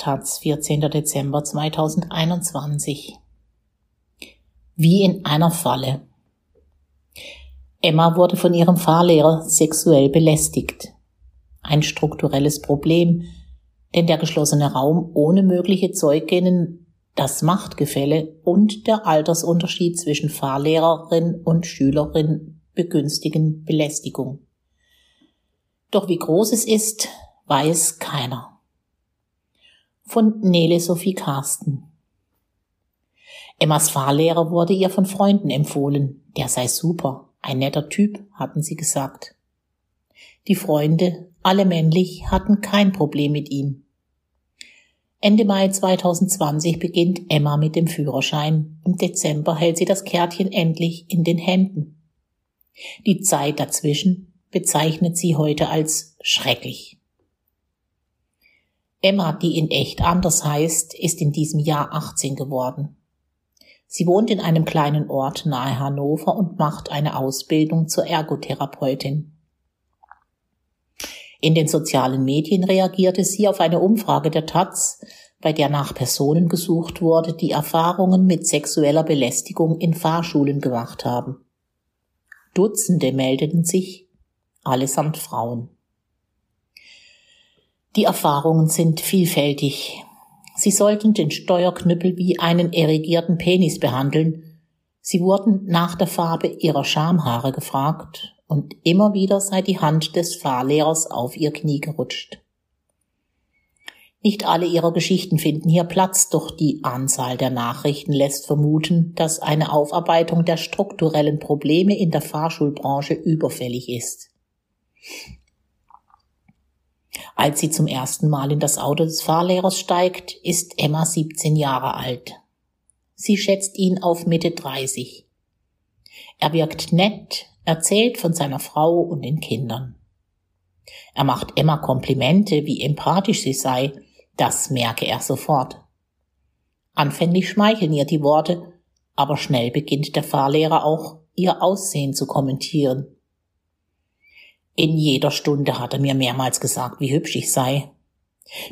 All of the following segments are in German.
Taz, 14. Dezember 2021. Wie in einer Falle. Emma wurde von ihrem Fahrlehrer sexuell belästigt. Ein strukturelles Problem, denn der geschlossene Raum ohne mögliche Zeuginnen, das Machtgefälle und der Altersunterschied zwischen Fahrlehrerin und Schülerin begünstigen Belästigung. Doch wie groß es ist, weiß keiner von Nele Sophie Karsten. Emmas Fahrlehrer wurde ihr von Freunden empfohlen. Der sei super, ein netter Typ, hatten sie gesagt. Die Freunde, alle männlich, hatten kein Problem mit ihm. Ende Mai 2020 beginnt Emma mit dem Führerschein. Im Dezember hält sie das Kärtchen endlich in den Händen. Die Zeit dazwischen bezeichnet sie heute als schrecklich. Emma, die in echt anders heißt, ist in diesem Jahr 18 geworden. Sie wohnt in einem kleinen Ort nahe Hannover und macht eine Ausbildung zur Ergotherapeutin. In den sozialen Medien reagierte sie auf eine Umfrage der Taz, bei der nach Personen gesucht wurde, die Erfahrungen mit sexueller Belästigung in Fahrschulen gemacht haben. Dutzende meldeten sich, allesamt Frauen. Die Erfahrungen sind vielfältig. Sie sollten den Steuerknüppel wie einen erigierten Penis behandeln. Sie wurden nach der Farbe ihrer Schamhaare gefragt und immer wieder sei die Hand des Fahrlehrers auf ihr Knie gerutscht. Nicht alle ihrer Geschichten finden hier Platz, doch die Anzahl der Nachrichten lässt vermuten, dass eine Aufarbeitung der strukturellen Probleme in der Fahrschulbranche überfällig ist. Als sie zum ersten Mal in das Auto des Fahrlehrers steigt, ist Emma 17 Jahre alt. Sie schätzt ihn auf Mitte 30. Er wirkt nett, erzählt von seiner Frau und den Kindern. Er macht Emma Komplimente, wie empathisch sie sei, das merke er sofort. Anfänglich schmeicheln ihr die Worte, aber schnell beginnt der Fahrlehrer auch, ihr Aussehen zu kommentieren. In jeder Stunde hat er mir mehrmals gesagt, wie hübsch ich sei.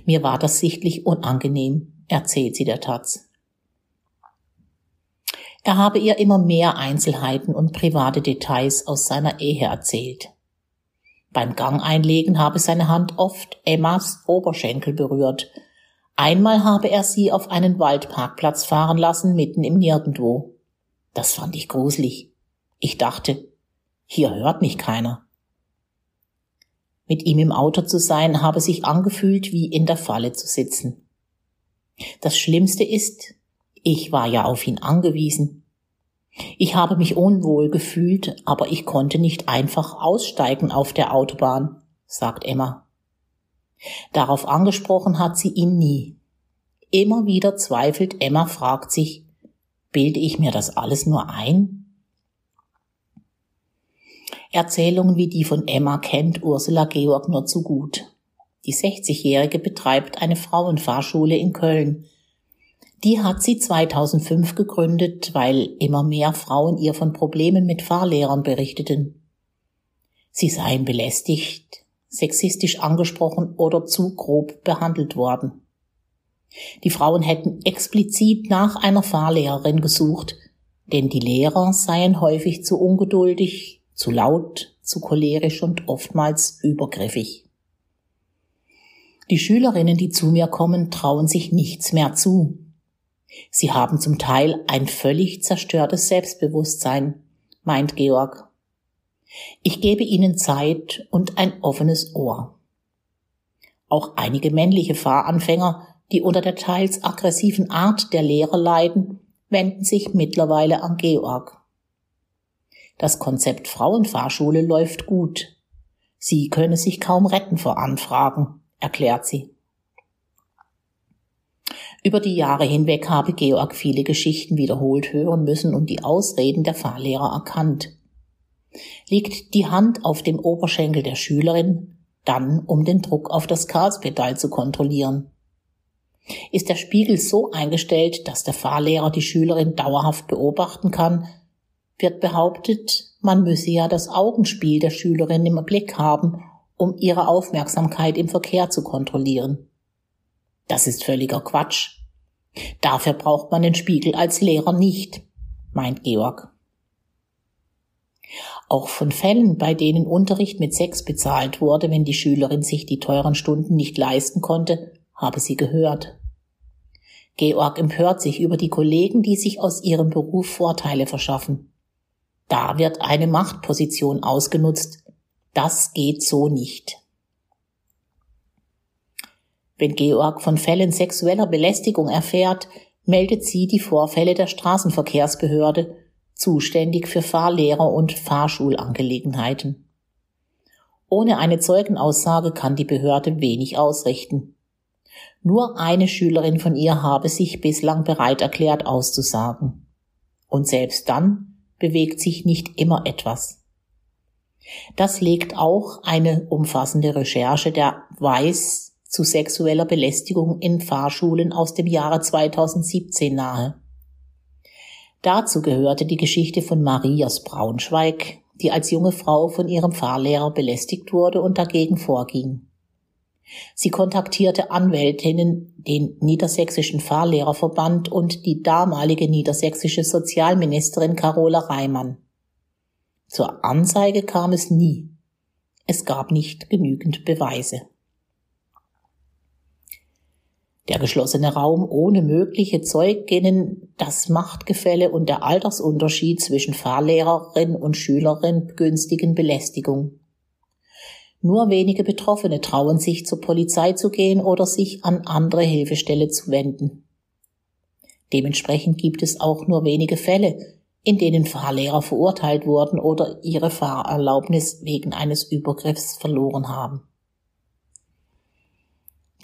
Mir war das sichtlich unangenehm, erzählt sie der Taz. Er habe ihr immer mehr Einzelheiten und private Details aus seiner Ehe erzählt. Beim Gang einlegen habe seine Hand oft Emmas Oberschenkel berührt. Einmal habe er sie auf einen Waldparkplatz fahren lassen, mitten im Nirgendwo. Das fand ich gruselig. Ich dachte, hier hört mich keiner. Mit ihm im Auto zu sein, habe sich angefühlt, wie in der Falle zu sitzen. Das Schlimmste ist, ich war ja auf ihn angewiesen. Ich habe mich unwohl gefühlt, aber ich konnte nicht einfach aussteigen auf der Autobahn, sagt Emma. Darauf angesprochen hat sie ihn nie. Immer wieder zweifelt Emma, fragt sich, bilde ich mir das alles nur ein? Erzählungen wie die von Emma kennt Ursula Georg nur zu gut. Die 60-Jährige betreibt eine Frauenfahrschule in Köln. Die hat sie 2005 gegründet, weil immer mehr Frauen ihr von Problemen mit Fahrlehrern berichteten. Sie seien belästigt, sexistisch angesprochen oder zu grob behandelt worden. Die Frauen hätten explizit nach einer Fahrlehrerin gesucht, denn die Lehrer seien häufig zu ungeduldig, zu laut, zu cholerisch und oftmals übergriffig. Die Schülerinnen, die zu mir kommen, trauen sich nichts mehr zu. Sie haben zum Teil ein völlig zerstörtes Selbstbewusstsein, meint Georg. Ich gebe ihnen Zeit und ein offenes Ohr. Auch einige männliche Fahranfänger, die unter der teils aggressiven Art der Lehrer leiden, wenden sich mittlerweile an Georg. Das Konzept Frauenfahrschule läuft gut. Sie könne sich kaum retten vor Anfragen, erklärt sie. Über die Jahre hinweg habe Georg viele Geschichten wiederholt hören müssen und die Ausreden der Fahrlehrer erkannt. Liegt die Hand auf dem Oberschenkel der Schülerin, dann um den Druck auf das Karlspedal zu kontrollieren. Ist der Spiegel so eingestellt, dass der Fahrlehrer die Schülerin dauerhaft beobachten kann, wird behauptet, man müsse ja das Augenspiel der Schülerin im Blick haben, um ihre Aufmerksamkeit im Verkehr zu kontrollieren. Das ist völliger Quatsch. Dafür braucht man den Spiegel als Lehrer nicht, meint Georg. Auch von Fällen, bei denen Unterricht mit Sex bezahlt wurde, wenn die Schülerin sich die teuren Stunden nicht leisten konnte, habe sie gehört. Georg empört sich über die Kollegen, die sich aus ihrem Beruf Vorteile verschaffen. Da wird eine Machtposition ausgenutzt. Das geht so nicht. Wenn Georg von Fällen sexueller Belästigung erfährt, meldet sie die Vorfälle der Straßenverkehrsbehörde zuständig für Fahrlehrer und Fahrschulangelegenheiten. Ohne eine Zeugenaussage kann die Behörde wenig ausrichten. Nur eine Schülerin von ihr habe sich bislang bereit erklärt auszusagen. Und selbst dann bewegt sich nicht immer etwas. Das legt auch eine umfassende Recherche der Weiß zu sexueller Belästigung in Fahrschulen aus dem Jahre 2017 nahe. Dazu gehörte die Geschichte von Marie aus Braunschweig, die als junge Frau von ihrem Fahrlehrer belästigt wurde und dagegen vorging. Sie kontaktierte Anwältinnen, den Niedersächsischen Fahrlehrerverband und die damalige niedersächsische Sozialministerin Carola Reimann. Zur Anzeige kam es nie. Es gab nicht genügend Beweise. Der geschlossene Raum ohne mögliche Zeuginnen, das Machtgefälle und der Altersunterschied zwischen Fahrlehrerin und Schülerin begünstigen Belästigung. Nur wenige Betroffene trauen sich zur Polizei zu gehen oder sich an andere Hilfestelle zu wenden. Dementsprechend gibt es auch nur wenige Fälle, in denen Fahrlehrer verurteilt wurden oder ihre Fahrerlaubnis wegen eines Übergriffs verloren haben.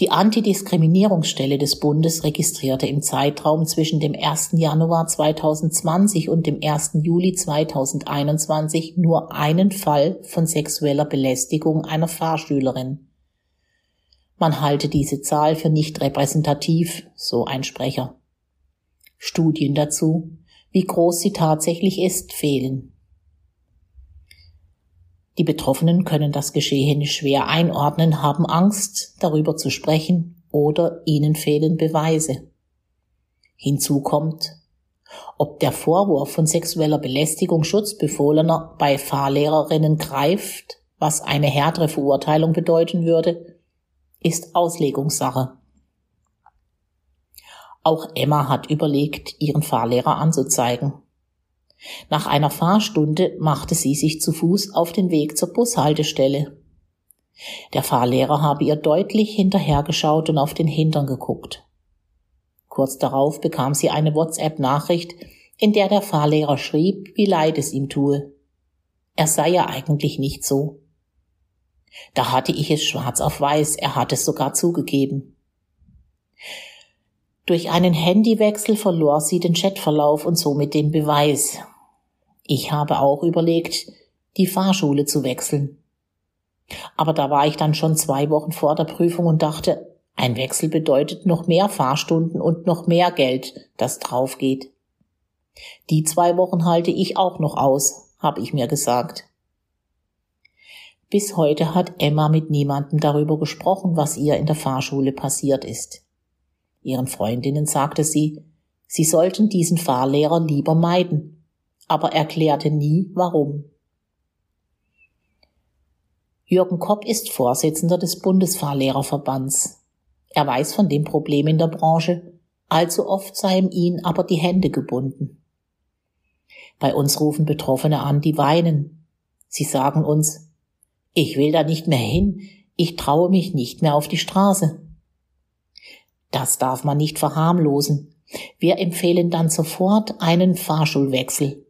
Die Antidiskriminierungsstelle des Bundes registrierte im Zeitraum zwischen dem 1. Januar 2020 und dem 1. Juli 2021 nur einen Fall von sexueller Belästigung einer Fahrschülerin. Man halte diese Zahl für nicht repräsentativ, so ein Sprecher. Studien dazu, wie groß sie tatsächlich ist, fehlen. Die Betroffenen können das Geschehene schwer einordnen, haben Angst, darüber zu sprechen oder ihnen fehlen Beweise. Hinzu kommt, ob der Vorwurf von sexueller Belästigung Schutzbefohlener bei Fahrlehrerinnen greift, was eine härtere Verurteilung bedeuten würde, ist Auslegungssache. Auch Emma hat überlegt, ihren Fahrlehrer anzuzeigen. Nach einer Fahrstunde machte sie sich zu Fuß auf den Weg zur Bushaltestelle. Der Fahrlehrer habe ihr deutlich hinterhergeschaut und auf den Hintern geguckt. Kurz darauf bekam sie eine WhatsApp-Nachricht, in der der Fahrlehrer schrieb, wie leid es ihm tue. Er sei ja eigentlich nicht so. Da hatte ich es schwarz auf weiß, er hat es sogar zugegeben. Durch einen Handywechsel verlor sie den Chatverlauf und somit den Beweis. Ich habe auch überlegt, die Fahrschule zu wechseln. Aber da war ich dann schon zwei Wochen vor der Prüfung und dachte, ein Wechsel bedeutet noch mehr Fahrstunden und noch mehr Geld, das draufgeht. Die zwei Wochen halte ich auch noch aus, habe ich mir gesagt. Bis heute hat Emma mit niemandem darüber gesprochen, was ihr in der Fahrschule passiert ist. Ihren Freundinnen sagte sie, sie sollten diesen Fahrlehrer lieber meiden, aber erklärte nie, warum. Jürgen Kopp ist Vorsitzender des Bundesfahrlehrerverbands. Er weiß von dem Problem in der Branche, allzu oft seien ihm aber die Hände gebunden. Bei uns rufen Betroffene an, die weinen. Sie sagen uns, ich will da nicht mehr hin, ich traue mich nicht mehr auf die Straße. Das darf man nicht verharmlosen. Wir empfehlen dann sofort einen Fahrschulwechsel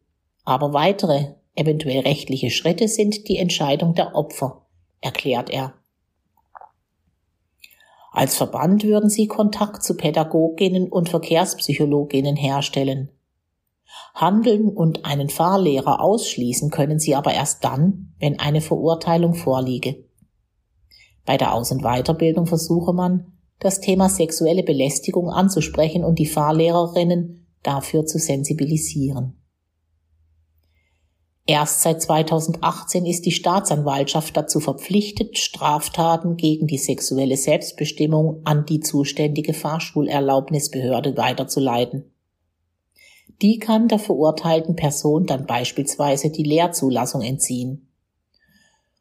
aber weitere, eventuell rechtliche Schritte sind die Entscheidung der Opfer, erklärt er. Als Verband würden sie Kontakt zu Pädagoginnen und Verkehrspsychologinnen herstellen. Handeln und einen Fahrlehrer ausschließen können sie aber erst dann, wenn eine Verurteilung vorliege. Bei der Aus- und Weiterbildung versuche man, das Thema sexuelle Belästigung anzusprechen und die Fahrlehrerinnen dafür zu sensibilisieren. Erst seit 2018 ist die Staatsanwaltschaft dazu verpflichtet, Straftaten gegen die sexuelle Selbstbestimmung an die zuständige Fahrschulerlaubnisbehörde weiterzuleiten. Die kann der verurteilten Person dann beispielsweise die Lehrzulassung entziehen.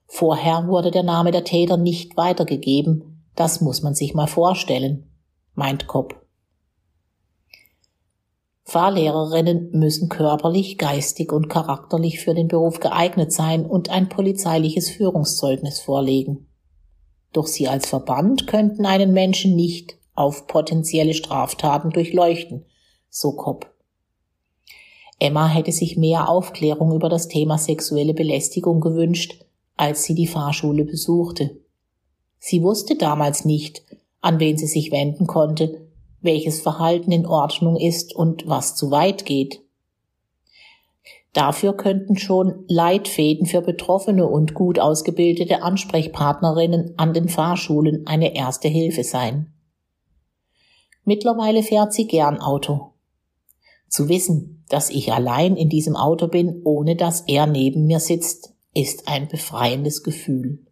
Vorher wurde der Name der Täter nicht weitergegeben, das muss man sich mal vorstellen, meint Kopp. Fahrlehrerinnen müssen körperlich, geistig und charakterlich für den Beruf geeignet sein und ein polizeiliches Führungszeugnis vorlegen. Doch sie als Verband könnten einen Menschen nicht auf potenzielle Straftaten durchleuchten, so Kopp. Emma hätte sich mehr Aufklärung über das Thema sexuelle Belästigung gewünscht, als sie die Fahrschule besuchte. Sie wusste damals nicht, an wen sie sich wenden konnte, welches Verhalten in Ordnung ist und was zu weit geht. Dafür könnten schon Leitfäden für Betroffene und gut ausgebildete Ansprechpartnerinnen an den Fahrschulen eine erste Hilfe sein. Mittlerweile fährt sie gern Auto. Zu wissen, dass ich allein in diesem Auto bin, ohne dass er neben mir sitzt, ist ein befreiendes Gefühl.